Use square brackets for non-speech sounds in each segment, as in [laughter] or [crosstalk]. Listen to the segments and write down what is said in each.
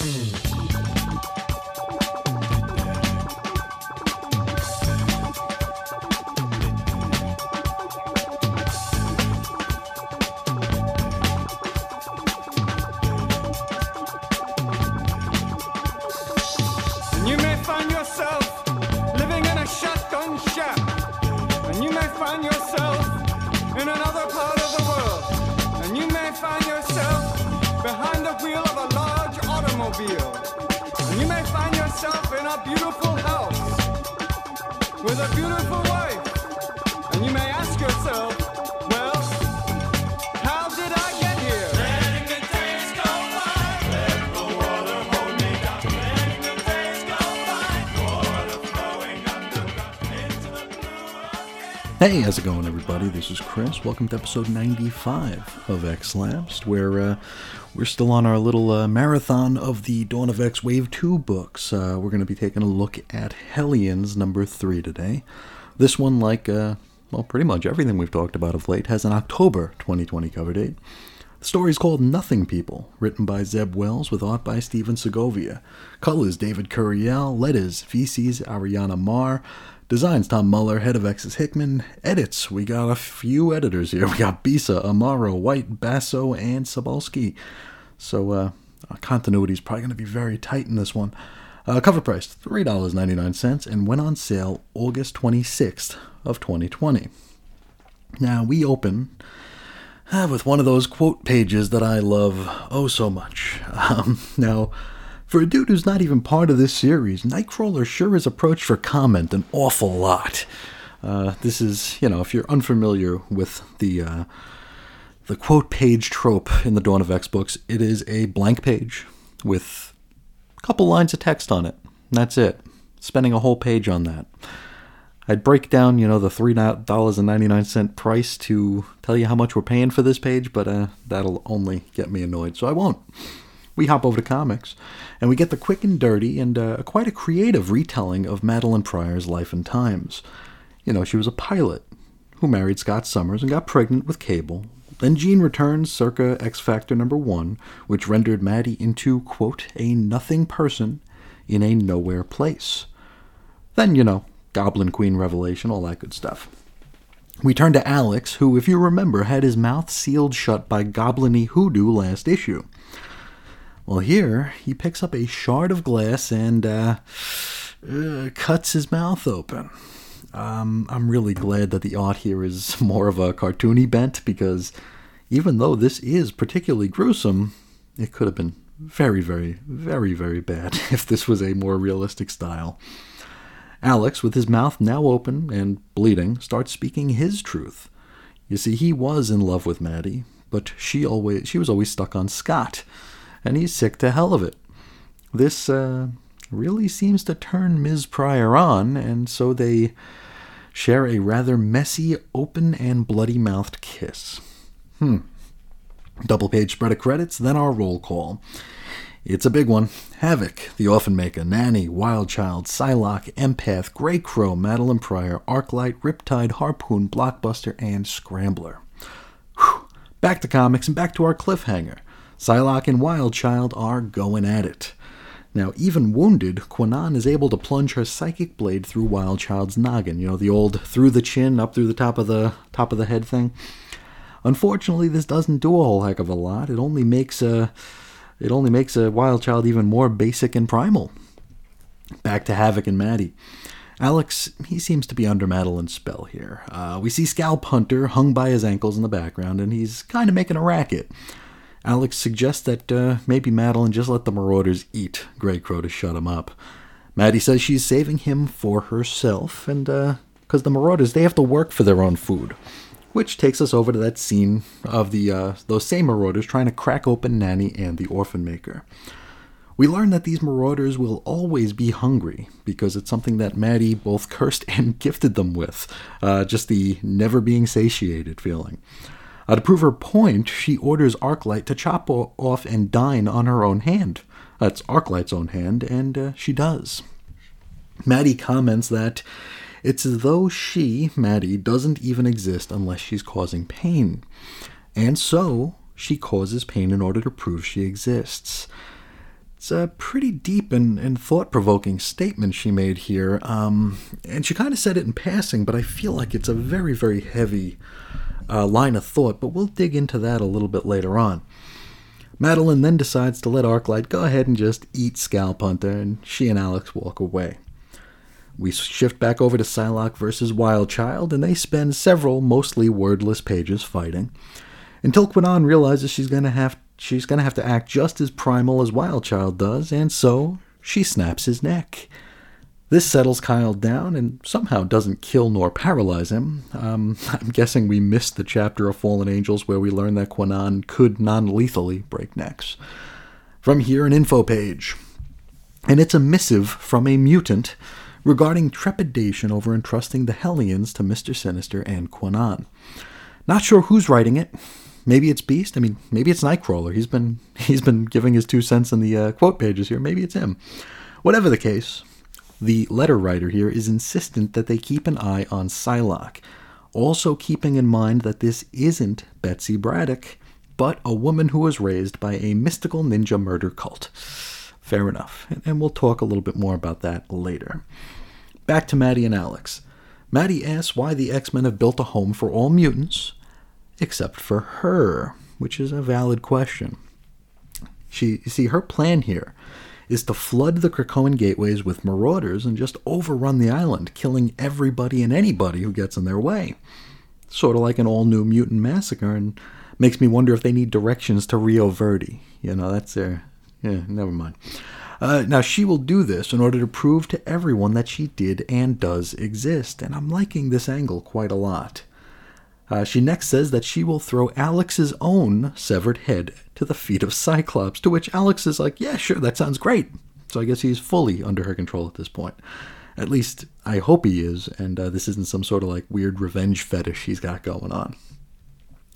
Mm-hmm. Hey, how's it going, everybody? This is Chris. Welcome to episode 95 of X Lapsed, where uh, we're still on our little uh, marathon of the Dawn of X Wave 2 books. Uh, we're going to be taking a look at Hellions number 3 today. This one, like, uh, well, pretty much everything we've talked about of late, has an October 2020 cover date. The story is called Nothing People, written by Zeb Wells with art by Stephen Segovia. Colors David Curiel, letters VC's Ariana Maher, designs Tom Muller, head of X's Hickman, edits. We got a few editors here. We got Bissa, Amaro, White, Basso, and Sabalski. So uh, continuity is probably going to be very tight in this one. Uh, cover price three dollars ninety nine cents and went on sale August twenty sixth of twenty twenty. Now we open uh, with one of those quote pages that I love oh so much. [laughs] Um, now, for a dude who's not even part of this series, Nightcrawler sure is approached for comment an awful lot. Uh, this is, you know, if you're unfamiliar with the uh, the quote page trope in the Dawn of X books, it is a blank page with a couple lines of text on it. That's it. Spending a whole page on that. I'd break down, you know, the three dollars and ninety nine cent price to tell you how much we're paying for this page, but uh, that'll only get me annoyed, so I won't. We hop over to comics, and we get the quick and dirty and uh, quite a creative retelling of Madelyne Pryor's life and times. You know, she was a pilot who married Scott Summers and got pregnant with Cable. Then Jean returns circa X Factor number one, which rendered Maddie into, quote, a nothing person in a nowhere place. Then, you know, Goblin Queen revelation, all that good stuff. We turn to Alex, who, if you remember, had his mouth sealed shut by goblin hoodoo last issue. Well, here he picks up a shard of glass and uh, uh, cuts his mouth open. Um, I'm really glad that the art here is [laughs] more of a cartoony bent because even though this is particularly gruesome, it could have been very, very, very, very bad [laughs] if this was a more realistic style. Alex, with his mouth now open and bleeding, starts speaking his truth. You see, he was in love with Maddie, but she always she was always stuck on Scott, and he's sick to hell of it. This uh, really seems to turn Ms. Pryor on, and so they share a rather messy, open and bloody mouthed kiss. Hmm. Double page spread of credits, then our roll call. It's a big one. Havoc, The Orphan Maker, Nanny, Wildchild, Psylocke, Empath, Grey Crow, Madelyne Pryor, Arclight, Riptide, Harpoon, Blockbuster, and Scrambler. Whew. Back to comics and back to our cliffhanger. Psylocke and Wildchild are going at it. Now, even wounded, Kwannon is able to plunge her psychic blade through Wildchild's noggin. You know, the old through the chin, up through the top of the top of the head thing. Unfortunately, this doesn't do a whole heck of a lot. It only makes a it only makes a wild child even more basic and primal. Back to Havoc and Maddie. Alex, he seems to be under Madelyne's spell here. Uh, we see Scalp Hunter hung by his ankles in the background, and he's kind of making a racket. Alex suggests that uh, maybe Madelyne just let the Marauders eat Grey Crow to shut him up. Maddie says she's saving him for herself, and because uh, the Marauders, they have to work for their own food which takes us over to that scene of the uh, those same marauders trying to crack open Nanny and the orphan maker. We learn that these marauders will always be hungry because it's something that Maddie both [laughs] cursed and gifted them with, uh, just the never being satiated feeling. Uh, to prove her point, she orders Arclight to chop off and dine on her own hand. That's Arclight's own hand, and uh, she does. Maddie comments that it's as though she, Maddie, doesn't even exist unless she's causing pain. And so, she causes pain in order to prove she exists. It's a pretty deep and, and thought provoking statement she made here. Um, and she kind of said it in passing, but I feel like it's a very, very heavy uh, line of thought. But we'll dig into that a little bit later on. Madelyne then decides to let Arclight go ahead and just eat Scalp Hunter, and she and Alex walk away. We shift back over to Psylocke versus Wildchild, and they spend several mostly wordless pages fighting, until Kwannon realizes she's gonna have she's gonna have to act just as primal as Wildchild does, and so she snaps his neck. This settles Kyle down and somehow doesn't kill nor paralyze him. Um, [laughs] I'm guessing we missed the chapter of Fallen Angels where we learned that Kwannon could non lethally break necks. From here, an info page. And it's a missive from a mutant regarding trepidation over entrusting the Hellions to Mr. Sinister and Kwannon. Not sure who's writing it. Maybe it's Beast. I mean, maybe it's Nightcrawler. He's been [laughs] he's been giving his two cents in the uh, quote pages here. Maybe it's him. Whatever the case, the letter writer here is insistent that they keep an eye on Psylocke, also keeping in mind that this isn't Betsy Braddock, but a woman who was raised by a mystical ninja murder cult. Fair enough, and we'll talk a little bit more about that later. Back to Maddie and Alex. Maddie asks why the X Men have built a home for all mutants, except for her, which is a valid question. She, you see, her plan here is to flood the Krakoan gateways with marauders and just overrun the island, killing everybody and anybody who gets in their way. Sort of like an all new mutant massacre, and makes me wonder if they need directions to Rio Verde. You know, that's their. Yeah, never mind. Uh, now, she will do this in order to prove to everyone that she did and does exist, and I'm liking this angle quite a lot. Uh, she next says that she will throw Alex's own severed head to the feet of Cyclops, to which Alex is like, Yeah, sure, that sounds great. So I guess he's fully under her control at this point. At least I hope he is, and uh, this isn't some sort of like weird revenge fetish he's got going on.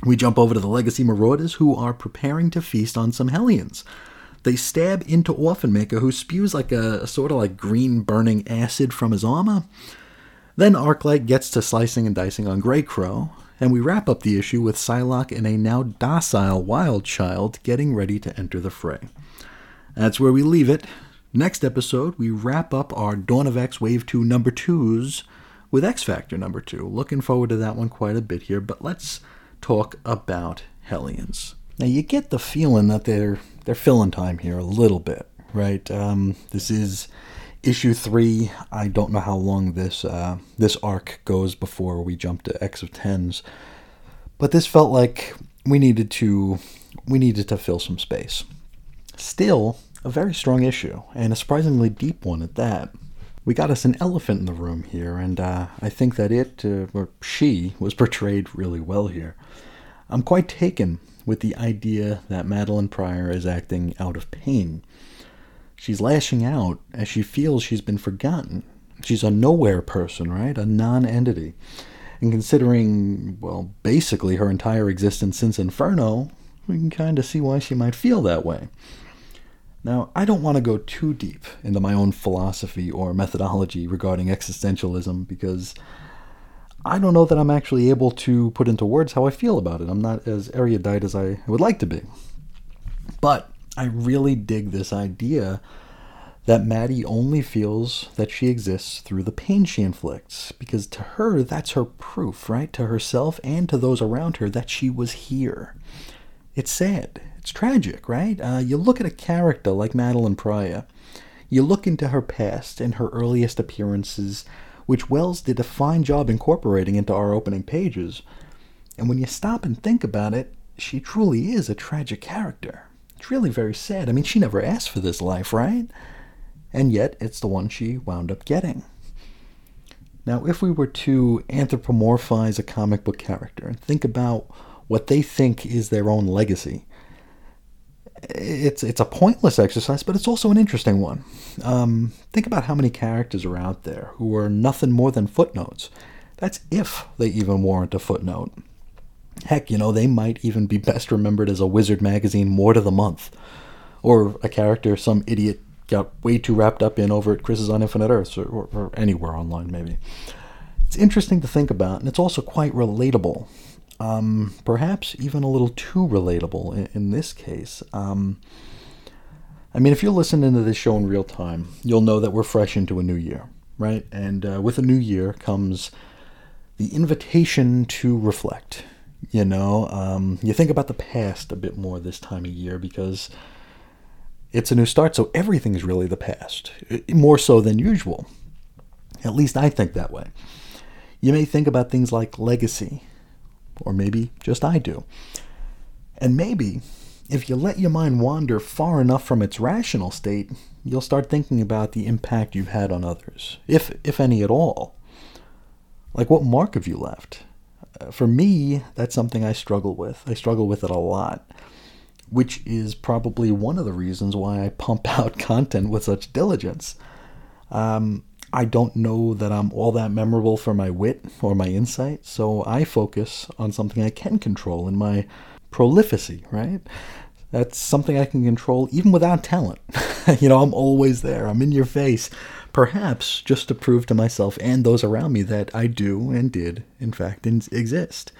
We jump over to the Legacy Marauders, who are preparing to feast on some Hellions. They stab into Orphan Maker, who spews like a, a sort of like green burning acid from his armor. Then Arclight gets to slicing and dicing on Greycrow, and we wrap up the issue with Psylocke and a now docile wild child getting ready to enter the fray. That's where we leave it. Next episode, we wrap up our Dawn of X Wave 2 number 2s with X Factor number 2. Looking forward to that one quite a bit here, but let's talk about Hellions. Now, you get the feeling that they're, they're filling time here a little bit, right? Um, this is issue three. I don't know how long this uh, this arc goes before we jump to X of Swords, but this felt like we needed to we needed to fill some space. Still, a very strong issue and a surprisingly deep one at that. We got us an elephant in the room here, and uh, I think that it uh, or she was portrayed really well here. I'm quite taken with the idea that Madelyne Pryor is acting out of pain She's lashing out as she feels she's been forgotten. She's a nowhere person, right? A non entity. And considering, well, basically her entire existence since Inferno, we can kind of see why she might feel that way. Now, I don't want to go too deep into my own philosophy or methodology regarding existentialism because I don't know that I'm actually able to put into words how I feel about it. I'm not as erudite as I would like to be. But I really dig this idea that Maddie only feels that she exists through the pain she inflicts, because to her, that's her proof, right? To herself and to those around her that she was here. It's sad. It's tragic, right? Uh, you look at a character like Madelyne Pryor, you look into her past and her earliest appearances, which Wells did a fine job incorporating into our opening pages, and when you stop and think about it, she truly is a tragic character. It's really very sad. I mean, she never asked for this life, right? And yet, it's the one she wound up getting. Now, if we were to anthropomorphize a comic book character and think about what they think is their own legacy, it's it's a pointless exercise, but it's also an interesting one. Um, think about how many characters are out there who are nothing more than footnotes. That's if they even warrant a footnote. Heck, you know, they might even be best remembered as a Wizard magazine Ward of the Month, or a character some idiot got way too wrapped up in over at Chris's on Infinite Earths, or, or, or anywhere online, maybe. It's interesting to think about, and it's also quite relatable. Um, perhaps even a little too relatable in, in this case. Um, I mean, if you're listening to this show in real time, you'll know that we're fresh into a new year, right? And uh, with a new year comes the invitation to reflect. You know, um, you think about the past a bit more this time of year because it's a new start, so everything's really the past, more so than usual. At least I think that way. You may think about things like legacy, or maybe just I do. And maybe, if you let your mind wander far enough from its rational state, you'll start thinking about the impact you've had on others, if, if any at all. Like, what mark have you left? For me, that's something I struggle with. I struggle with it a lot, which is probably one of the reasons why I pump [laughs] out content with such diligence. Um, I don't know that I'm all that memorable for my wit or my insight, so I focus on something I can control in my prolificy, right? That's something I can control even without talent. [laughs] you know, I'm always there, I'm in your face, perhaps just to prove to myself and those around me that I do and did, in fact, exist.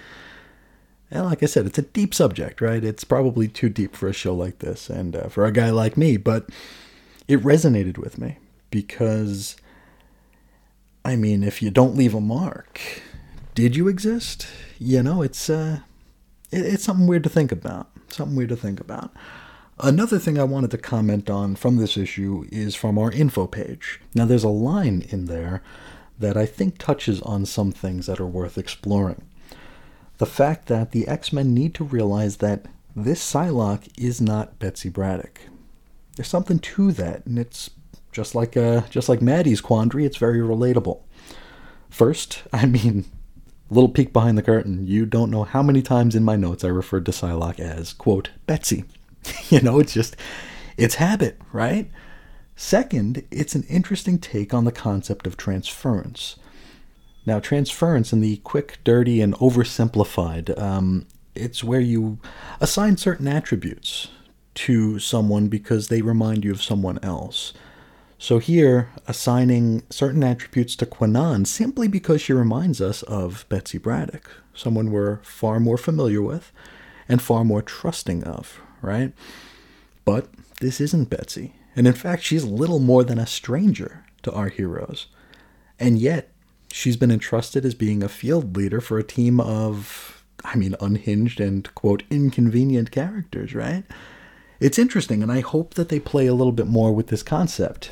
And like I said, it's a deep subject, right? It's probably too deep for a show like this and uh, for a guy like me, but it resonated with me because I mean, if you don't leave a mark, did you exist? You know, it's uh, it's something weird to think about. Something weird to think about. Another thing I wanted to comment on from this issue is from our info page. Now, there's a line in there that I think touches on some things that are worth exploring. The fact that the X Men need to realize that this Psylocke is not Betsy Braddock. There's something to that, and it's just like uh, just like Maddie's quandary, it's very relatable. First, [laughs] I mean, little peek behind the curtain. You don't know how many times in my notes I referred to Psylocke as quote Betsy. [laughs] you know, it's just it's habit, right? Second, it's an interesting take on the concept of transference. Now, transference in the quick, dirty, and oversimplified, um, it's where you assign certain attributes to someone because they remind you of someone else. So here, assigning certain attributes to Kwannon simply because she reminds us of Betsy Braddock, someone we're far more familiar with and far more trusting of, right? But this isn't Betsy. And in fact, she's little more than a stranger to our heroes. And yet, she's been entrusted as being a field leader for a team of, I mean, unhinged and, quote, inconvenient characters, right? It's interesting, and I hope that they play a little bit more with this concept.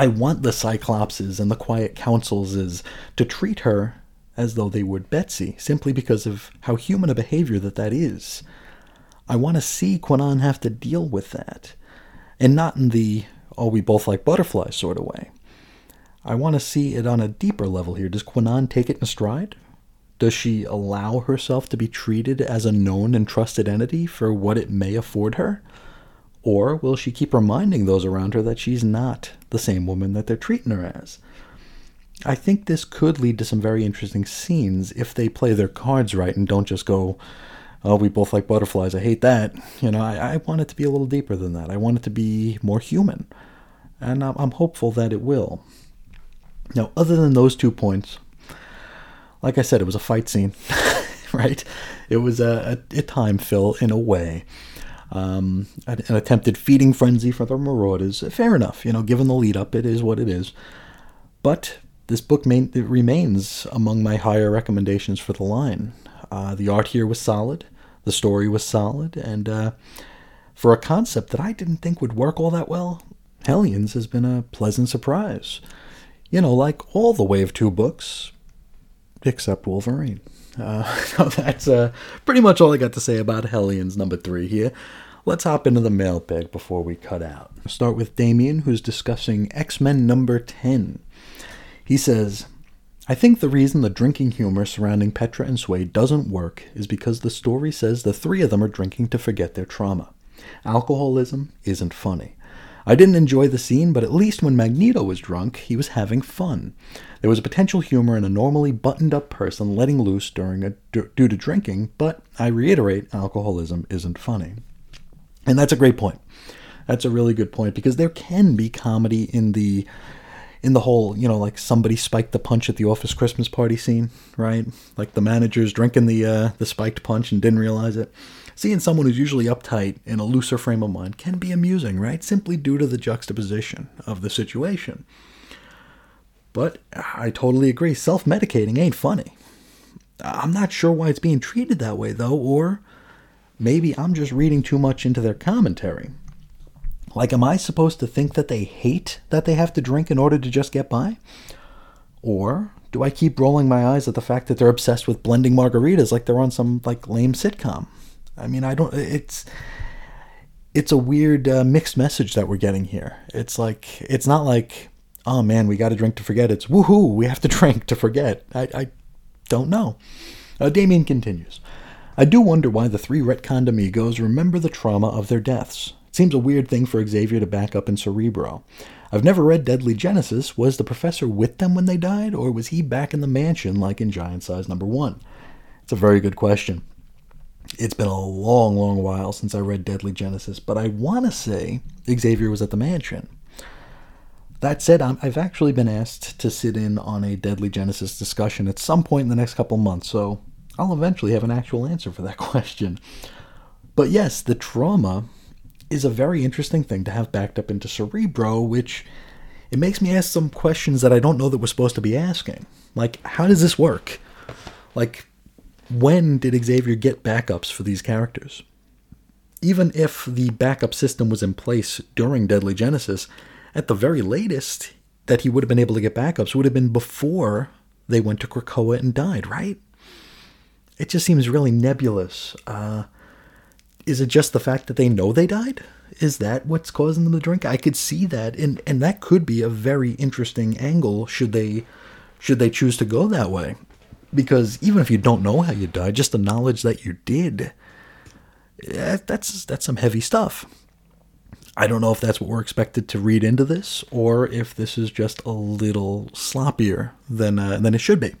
I want the Cyclopses and the Quiet Councils to treat her as though they would Betsy, simply because of how human a behavior that that is. I want to see Kwannon have to deal with that, and not in the "oh, we both like butterflies" sort of way. I want to see it on a deeper level here. Does Kwannon take it in stride? Does she allow herself to be treated as a known and trusted entity for what it may afford her? Or will she keep reminding those around her that she's not the same woman that they're treating her as? I think this could lead to some very interesting scenes if they play their cards right and don't just go, oh, we both like butterflies. I hate that. You know, I, I want it to be a little deeper than that. I want it to be more human. And I'm, I'm hopeful that it will. Now, other than those two points, like I said, it was a fight scene, [laughs] right? It was a, a, a time fill in a way um, an, attempted feeding frenzy for the Marauders. Fair enough, you know, given the lead up, it is what it is. But this book main, remains among my higher recommendations for the line. Uh, the art here was solid, the story was solid, and uh, for a concept that I didn't think would work all that well, Hellions has been a pleasant surprise. You know, like all the Wave 2 books, except Wolverine. Uh, [laughs] so that's uh, pretty much all I got to say about Hellions number three here. Let's hop into the mailbag before we cut out. I'll start with Damien, who's discussing X Men number 10. He says, I think the reason the drinking humor surrounding Petra and Sway doesn't work is because the story says the three of them are drinking to forget their trauma. Alcoholism isn't funny. I didn't enjoy the scene, but at least when Magneto was drunk, he was having fun. There was a potential humor in a normally buttoned up person letting loose during a, due to drinking, but I reiterate, alcoholism isn't funny. And that's a great point. That's a really good point because there can be comedy in the in the whole, you know, like somebody spiked the punch at the office Christmas party scene, right? Like the manager's drinking the uh, the spiked punch and didn't realize it. Seeing someone who's usually uptight in a looser frame of mind can be amusing, right? Simply due to the juxtaposition of the situation. But I totally agree, self medicating ain't funny. I'm not sure why it's being treated that way, though, or maybe I'm just reading too much into their commentary. Like, am I supposed to think that they hate that they have to drink in order to just get by? Or do I keep rolling my eyes at the fact that they're obsessed with blending margaritas like they're on some like lame sitcom? I mean, I don't. It's it's a weird uh, mixed message that we're getting here. It's like it's not like oh man, we got to drink to forget. It's woohoo, we have to [laughs] drink to forget. I, I don't know. Uh, Damien continues. I do wonder why the three retconned amigos remember the trauma of their deaths. It seems a weird thing for Xavier to back up in Cerebro. I've never read Deadly Genesis. Was the professor with them when they died, or was he back in the mansion like in Giant Size Number One? It's a very good question. It's been a long, long while since I read Deadly Genesis, but I want to say Xavier was at the mansion. That said, i have actually been asked to sit in on a Deadly Genesis discussion at some point in the next couple months, so I'll eventually have an actual answer for that [laughs] question. But yes, the trauma is a very interesting thing to have backed up into Cerebro, which it makes me ask some questions that I don't know that we're supposed to be asking. Like, how does this work? Like, when did Xavier get backups for these characters? Even if the backup system was in place during Deadly Genesis, at the very latest that he would have been able to get backups would have been before they went to Krakoa and died, right? It just seems really nebulous. Uh, is it just the fact that they know they died? Is that what's causing them to drink? I could see that, and and that could be a very interesting angle should they should they choose to go that way. Because even if you don't know how you died, just the knowledge that you did, that's that's some heavy stuff. I don't know if that's what we're expected to read into this, or if this is just a little sloppier than uh, than it should be.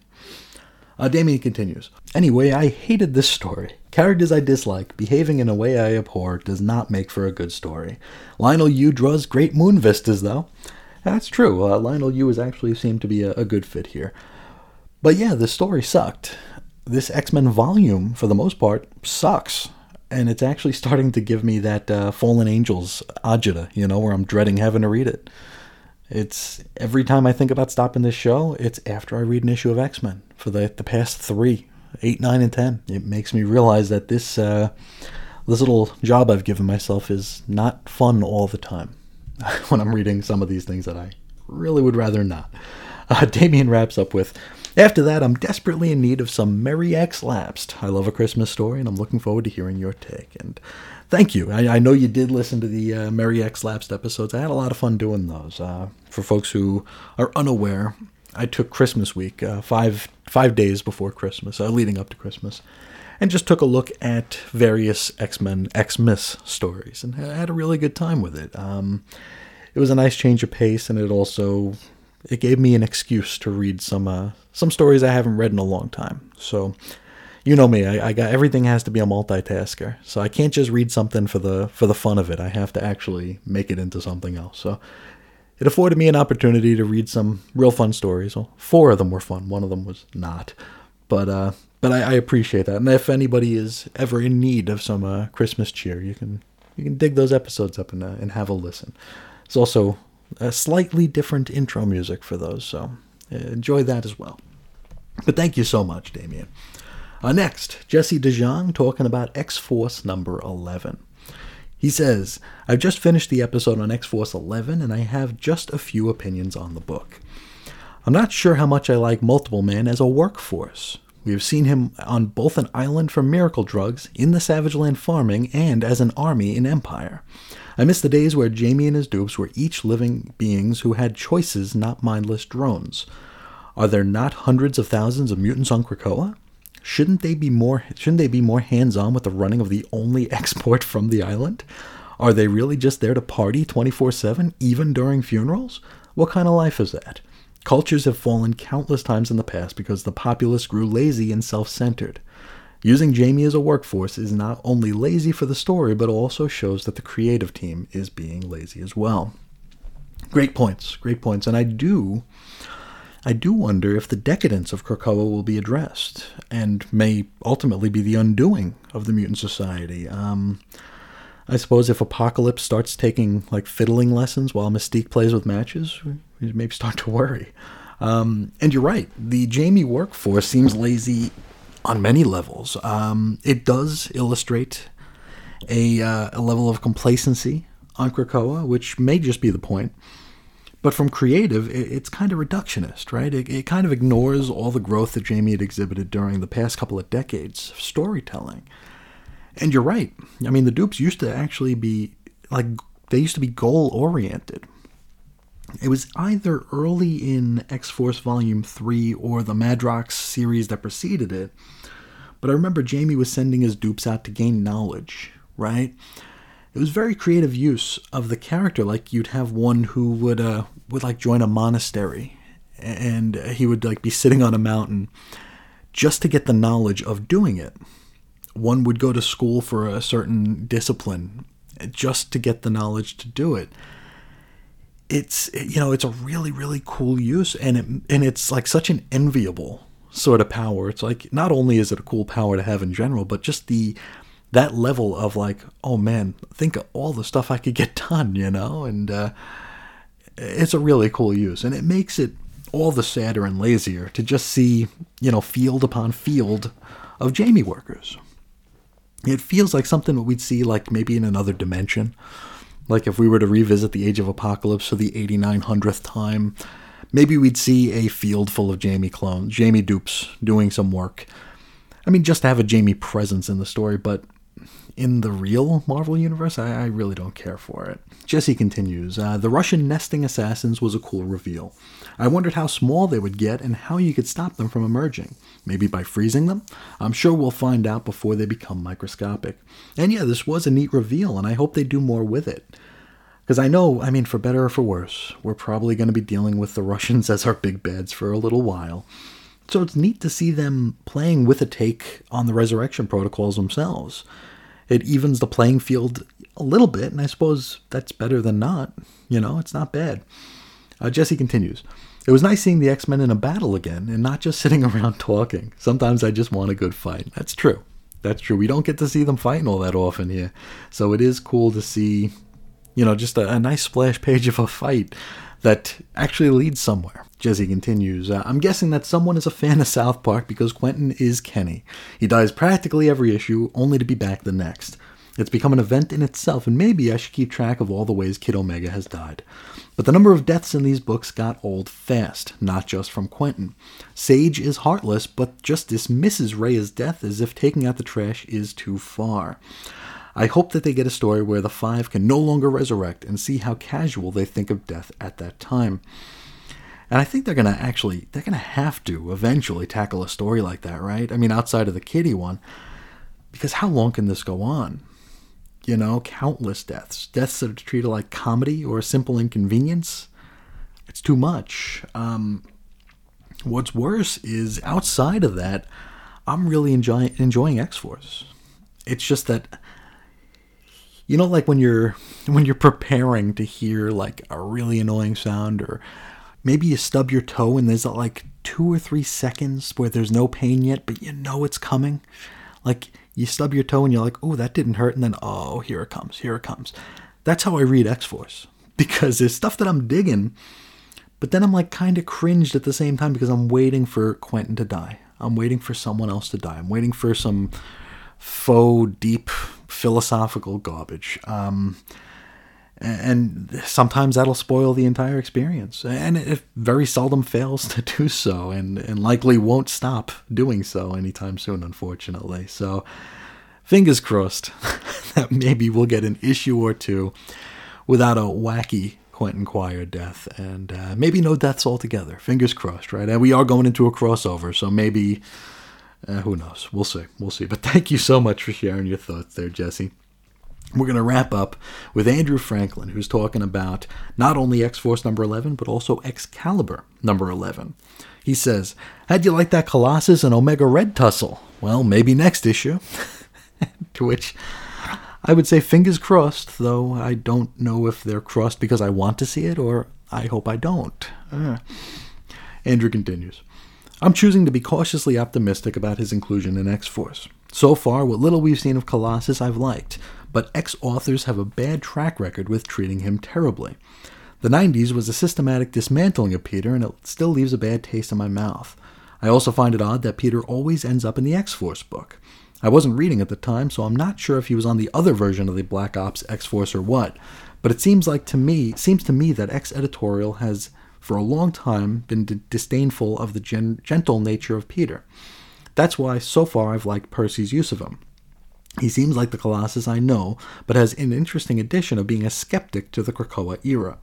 Uh, Damien continues. Anyway, I hated this story. Characters I dislike behaving in a way I abhor does not make for a good story. Leinil Yu draws great moon vistas, though. That's true. Uh, Leinil Yu has actually seemed to be a, a good fit here. But yeah, the story sucked. This X Men volume, for the most part, sucks. And it's actually [laughs] starting to give me that uh, Fallen Angels agita, you know, where I'm dreading having to read it. It's every time I think about stopping this show, it's after I read an issue of X Men for the the past three, eight, nine, and ten. It makes me realize that this uh, this little job I've given myself is not fun all the time [laughs] when I'm reading some of these things that I really would rather not. Uh, Damien wraps up with. After that, I'm desperately in need of some Merry X Lapsed. I love a Christmas story, and I'm looking forward to hearing your take. And thank you. I, I know you did listen to the uh, Merry X Lapsed episodes. I had a lot of fun doing those. Uh, for folks who are unaware, I took Christmas week, uh, five five days before Christmas, uh, leading up to Christmas, and just took a look at various X Men X Miss stories, and I had a really good time with it. Um, it was a nice change of pace, and it also it gave me an excuse to read some uh, some stories I haven't read in a long time. So you know me, I, I, got everything has to be a multitasker. So I can't just read something for the for the fun of it. I have to actually make it into something else. So it afforded me an opportunity to read some real fun stories. Well, four of them were fun. One of them was not. But uh, but I, I appreciate that. And if anybody is ever in need of some uh, Christmas cheer, you can you can dig those episodes up and uh, and have a listen. It's also a slightly different intro music for those, so uh, enjoy that as well. But thank you so much, Damien. Uh, next, Jesse DeJong talking about X Force number 11. He says, I've just finished the episode on X Force 11 and I have just a few opinions on the book. I'm not sure how much I like Multiple Man as a workforce. We have seen him on both an island for miracle drugs, in the Savage Land farming, and as an army in Empire. I miss the days where Jamie and his dupes were each living beings who had choices, not mindless drones. Are there not hundreds of thousands of mutants on Krakoa? Shouldn't they be more shouldn't they be more hands-on with the running of the only [laughs] export from the island? Are they really just there to party 24/7 even during funerals? What kind of life is that? Cultures have fallen countless times in the past because the populace grew lazy and self-centered. Using Jamie as a workforce is not only lazy for the story, but also shows that the creative team is being lazy as well. Great points, great points. And I do I do wonder if the decadence of Krakoa will be addressed and may ultimately be the undoing of the mutant society. Um, I suppose if Apocalypse starts taking like fiddling lessons while Mystique plays with matches, we maybe start to worry. Um, and you're right, the Jamie workforce seems lazy on many levels. Um, it does illustrate a, uh, a level of complacency on Krakoa, which may just be the point. But from creative, it's kind of reductionist, right? It, it kind of ignores all the growth that Jamie had exhibited during the past couple of decades of storytelling. And you're right. I mean, the dupes used to actually be like they used to be goal oriented. It was either early in X Force Volume 3 or the Madrox series that preceded it. But I remember Jamie was sending his dupes out to gain knowledge, right? it was very creative use of the character. Like you'd have one who would uh, would like join a monastery, and he would like be sitting on a mountain just to get the knowledge of doing it. One would go to school for a certain discipline just to get the knowledge to do it. It's you know it's a really really cool use, and it and it's like such an enviable sort of power. It's like not only is it a cool power to have in general, but just the that level of like, oh man, think of all the stuff I could get [laughs] done, you know? And uh, it's a really cool use. And it makes it all the sadder and lazier to just see, you know, field upon field of Jamie workers. It feels like something we'd see like maybe in another dimension. Like if we were to revisit the Age of Apocalypse for the 8900th time, maybe we'd see a field full of Jamie clones, Jamie dupes doing some work. I mean, just to have a Jamie presence in the story, but in the real Marvel Universe, I, I really don't care for it. Jesse continues uh, The Russian nesting assassins was a cool reveal. I wondered how small they would get and how you could stop them from emerging. Maybe by freezing them? I'm sure we'll find out before they become microscopic. And yeah, this was a neat reveal, and I hope they do more with it. Because I know, I mean, for better or for worse, we're probably going to be dealing with the [laughs] Russians as our big bads for a little while. So it's neat to see them playing with a take on the resurrection protocols themselves it evens the playing field a little bit, and I suppose that's better than not. You know, it's not bad. Uh, Jesse continues. It was nice seeing the X Men in a battle again and not just [laughs] sitting around talking. Sometimes I just want a good fight. That's true. That's true. We don't get to see them fighting all that often here. So it is cool to see, you know, just a, a nice splash page of a fight that actually leads somewhere. Jesse continues, uh, I'm guessing that someone is a fan of South Park because Quentin is Kenny. He dies practically every issue, only to be back the next. It's become an event in itself, and maybe I should keep track of all the ways Kid Omega has died. But the number of deaths in these books got old fast, not just from Quentin. Sage is heartless, but just dismisses Rhea's death as if taking out the trash is too far. I hope that they get a story where the Five can no longer resurrect and see how casual they think of death at that time. And I think they're gonna actually they're gonna have to eventually tackle a story like that, right? I mean, outside of the kitty one, because how long can this go on? You know, countless deaths, deaths that are treated like comedy or a simple inconvenience. It's too much. Um, what's worse is outside of that, I'm really enjoying enjoying X Force. It's just that you know like when you're [laughs] when you're preparing to hear like a really annoying sound or maybe you stub your toe and there's like two or three seconds where there's no pain yet, but you know it's coming. Like you stub your toe and you're like, oh, that didn't hurt. And then, oh, here it comes, here it comes. That's how I read X Force [laughs] because there's stuff that I'm digging, but then I'm like kind of cringed at the same time because I'm waiting for Quentin to die. I'm waiting for someone else to die. I'm waiting for some faux, deep philosophical garbage. Um, and sometimes that'll spoil the entire experience. And it very seldom fails to do so and, and likely won't stop doing so anytime soon unfortunately. So fingers crossed [laughs] that maybe we'll get an issue or two without a wacky quentin quire death. And uh, maybe no deaths altogether. Fingers crossed right? And we are going into a crossover so maybe uh, who knows? We'll see. We'll see. But thank you so much for sharing your thoughts there jesse we're going to wrap up with Andrew Franklin, who's talking about not only X Force number 11, but also Excalibur number 11. He says, How'd you like that Colossus and Omega Red tussle? Well, maybe next issue. [laughs] to which I would say fingers crossed, though I don't know if they're crossed because I want to see it or I hope I don't. Uh. Andrew continues. I'm choosing to be cautiously optimistic about his inclusion in X Force. So far, what little we've seen of Colossus I've liked, but ex authors have a bad track record with treating him terribly. The 90s was a systematic dismantling of Peter, and it still leaves a bad taste in my mouth. I also find it odd that Peter always ends up in the X Force book. I wasn't reading at the time, so I'm not sure if he was on the other version of the Black Ops X Force or what. But it seems like to me, seems to me that X editorial has for a long time been d- disdainful of the gen- gentle nature of Peter. That's why so far I've liked Percy's use of him. He seems like the Colossus I know, but has an interesting addition of being a skeptic to the Krakoa era.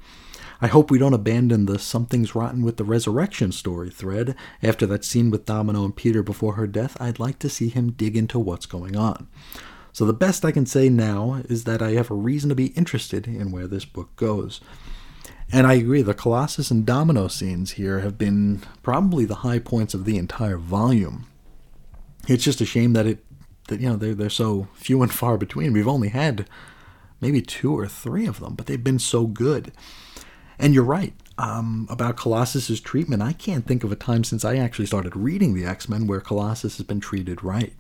I hope we don't abandon the something's rotten with the resurrection story thread. After that scene with Domino and Peter before her death, I'd like to see him dig into what's going on. So the best I can say now is that I have a reason to be interested in where this book goes. And I agree, the Colossus and Domino scenes here have been probably the high points of the entire volume. It's just a shame that it that you know they're they're so few and far between. We've only had maybe two or three of them, but they've been so good. And you're right um, about Colossus's treatment. I can't think of a time since I actually started reading the X Men where Colossus has been treated right.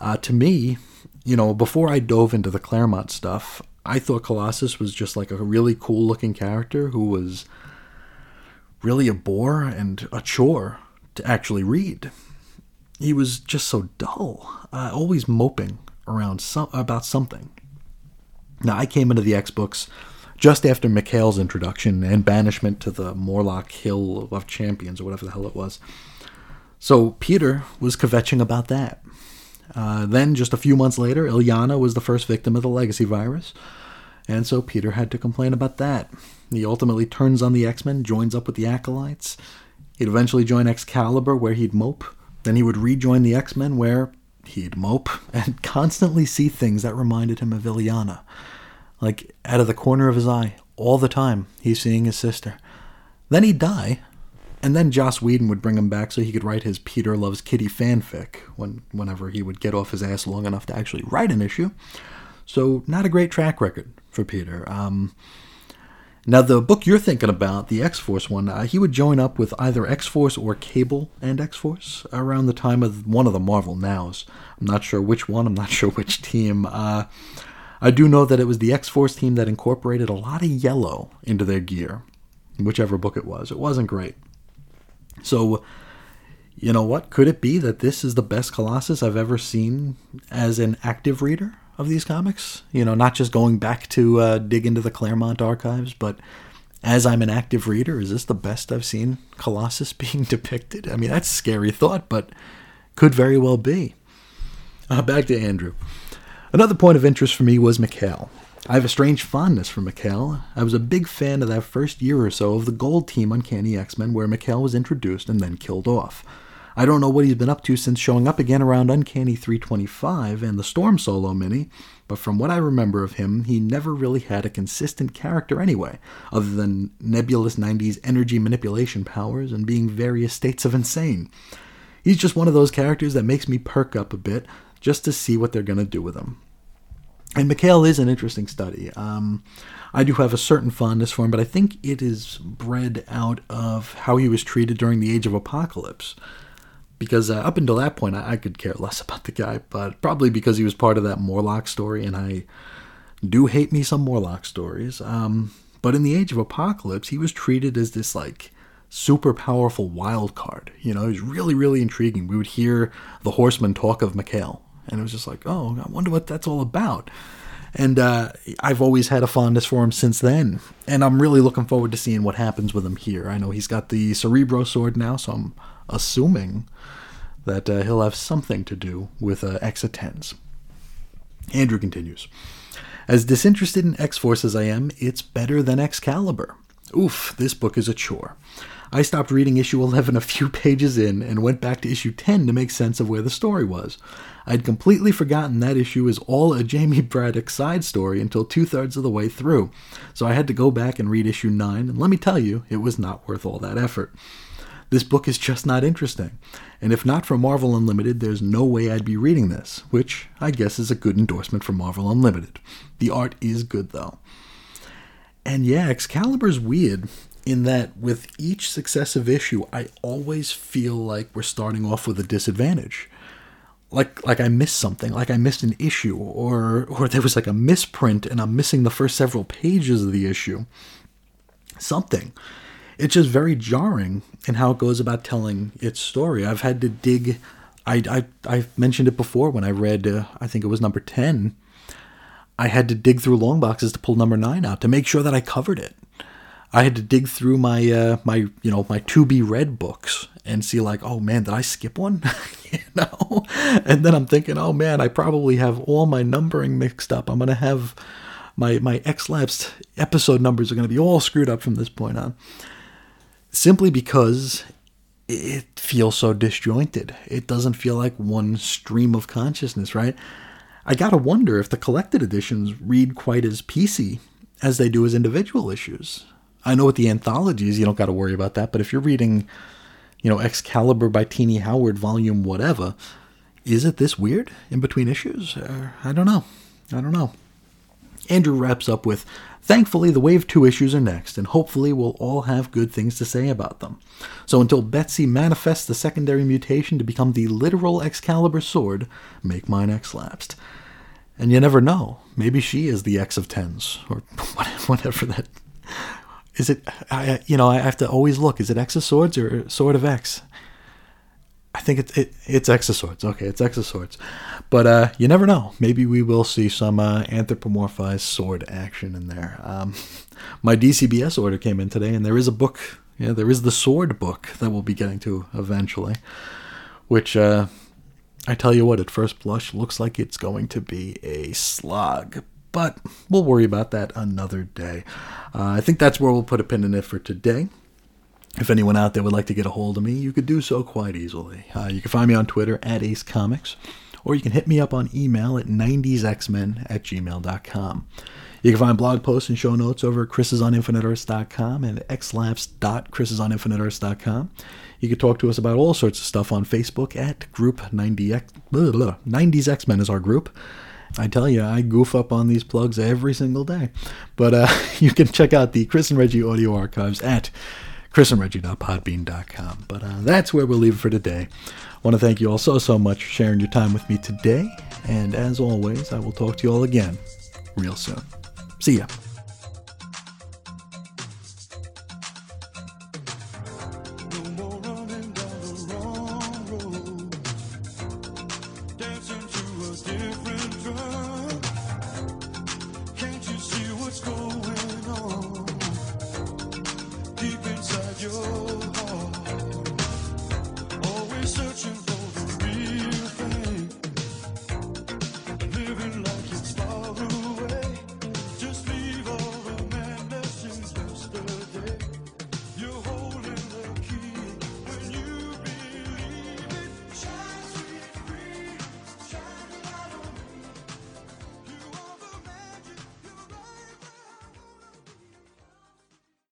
Uh, to me, you know, before I dove into the Claremont stuff, I thought Colossus was just like a really cool looking character who was really a bore and a chore to actually read. He was just so dull, uh, always moping around some, about something. Now, I came into the X books just after Mikhail's introduction and banishment to the Morlock Hill of Champions, or whatever the hell it was. So Peter was kvetching about that. Uh, then, just a few months later, Illyana was the first victim of the legacy virus, and so Peter had to complain about that. He ultimately turns on the X Men, joins up with the Acolytes. He'd eventually join Excalibur, where he'd mope. Then he would rejoin the X Men, where he'd mope [laughs] and constantly see things that reminded him of Illyana. Like out of the corner of his eye, all the time, he's seeing his sister. Then he'd die, and then Joss Whedon would bring him back so he could write his Peter Loves Kitty fanfic when, whenever he would get off his ass long enough to actually write an issue. So, not a great track record for Peter. Um, now, the book you're thinking about, the X Force one, uh, he would join up with either X Force or Cable and X Force around the time of one of the Marvel Nows. I'm not sure which one, I'm not [laughs] sure which team. Uh, I do know that it was the X Force team that incorporated a lot of yellow into their gear, whichever book it was. It wasn't great. So, you know what? Could it be that this is the best Colossus I've ever seen as an active reader of these comics? You know, not just going back to uh, dig into the Claremont archives, but as I'm an active reader, is this the best I've seen Colossus [laughs] being depicted? I mean, that's a scary thought, but could very well be. Uh, back to Andrew. Another point of interest for me was Mikhail. I have a strange fondness for Mikhail. I was a big fan of that first year or so of the Gold Team Uncanny X Men, where Mikhail was introduced and then killed off. I don't know what he's been up to since showing up again around Uncanny 325 and the Storm Solo mini, but from what I remember of him, he never really had a consistent character anyway, other than nebulous 90s energy manipulation powers and being various states of insane. He's just one of those characters that makes me perk up a bit just to see what they're going to do with him. And Mikhail is an interesting study. Um, I do have a certain fondness for him, but I think it is bred out of how he was treated during the Age of Apocalypse. Because uh, up until that point, I, I could care less [laughs] about the guy, but probably because he was part of that Morlock story, and I do hate me some Morlock stories. Um, but in the Age of Apocalypse, he was treated as this like super powerful wild card. You know, he was really, really intriguing. We would hear the Horsemen talk of Mikhail, and it was just like, oh, I wonder what that's all about. And uh, I've always had a fondness for him since then, and I'm really looking forward to seeing what happens with him here. I know he's got the Cerebro sword now, so I'm assuming that uh, he'll have something to do with uh, X-10s. Andrew continues. As disinterested in X Force as I am, it's better than Excalibur. Oof, this book is a chore. I stopped reading issue 11 a few [laughs] pages in and went back to issue 10 to make sense of where the story was. I'd completely forgotten that issue is all a Jamie Braddock side story until two thirds of the way through, so I had to go back and read issue 9, and let me tell you, it was not worth all that effort. This book is just not interesting, and if not for Marvel Unlimited, there's no way I'd be reading this, which I guess is a good endorsement for Marvel Unlimited. The art is good, though. And yeah, Excalibur's weird. in that with each successive issue, I always feel like we're starting off with a disadvantage. Like like I missed something, like I missed an issue, or or there was like a misprint and I'm missing the first several pages of the issue. Something. It's just very jarring in how it goes about telling its story. I've had to dig I, I, I mentioned it before when I read, uh, I think it was number 10. I had to dig through long boxes to pull number 9 out to make sure that I covered it. I had to dig through my uh, my you know my to be read books and see like oh man did I skip one [laughs] you know and then I'm thinking oh man I probably have all my numbering mixed up I'm gonna have my my X lapsed episode numbers are gonna be all screwed up from this point on simply because it feels so disjointed. It doesn't feel like one stream of consciousness, right? I gotta wonder if the collected editions read quite as PC as they do as individual issues. I know with the anthologies, you don't gotta worry about that, but if you're reading, you know, Excalibur by Tini Howard, volume whatever, is it this weird in between issues? Uh, I don't know. I don't know. Andrew wraps up with Thankfully, the Wave 2 issues are next, and hopefully we'll all have good things to say about them. So until Betsy manifests the secondary mutation to become the literal Excalibur sword, make mine X lapsed. And you never know. Maybe she is the X of tens, or [laughs] whatever that. Is it? I, you know, I have to always look. Is it X of swords or sword of X? I think it's it, it's X of Swords. Okay, it's X of Swords. But uh, you never know. Maybe we will see some uh, anthropomorphized sword action in there. Um, [laughs] my DCBS order came in today, and there is a book. Yeah, there is the sword book that we'll be getting to eventually. Which uh, I tell you what, at first blush, looks like it's going to be a slog. But we'll worry about that another day. Uh, I think that's where we'll put a pin in it for today. If anyone out there would like to get a hold of me, you could do so quite easily. Uh, you can find me on Twitter at Ace Comics, or you can hit me up on email at 90sxmen at gmail.com. You can find blog posts and show notes over at chrisisoninfiniteearths.com and xlapsed.chrisisoninfiniteearths.com. You can talk to us about all sorts of stuff on Facebook at group 90x, 90s X-Men is our group. I tell you, I goof up on these plugs every single day. But uh, [laughs] you can check out the Chris and Reggie audio archives at chrisandreggie.podbean.com. But uh, that's where we'll leave it for today. I want to thank you all so, so much for sharing your time with me today. And as always, I will talk to you all again real soon. See ya.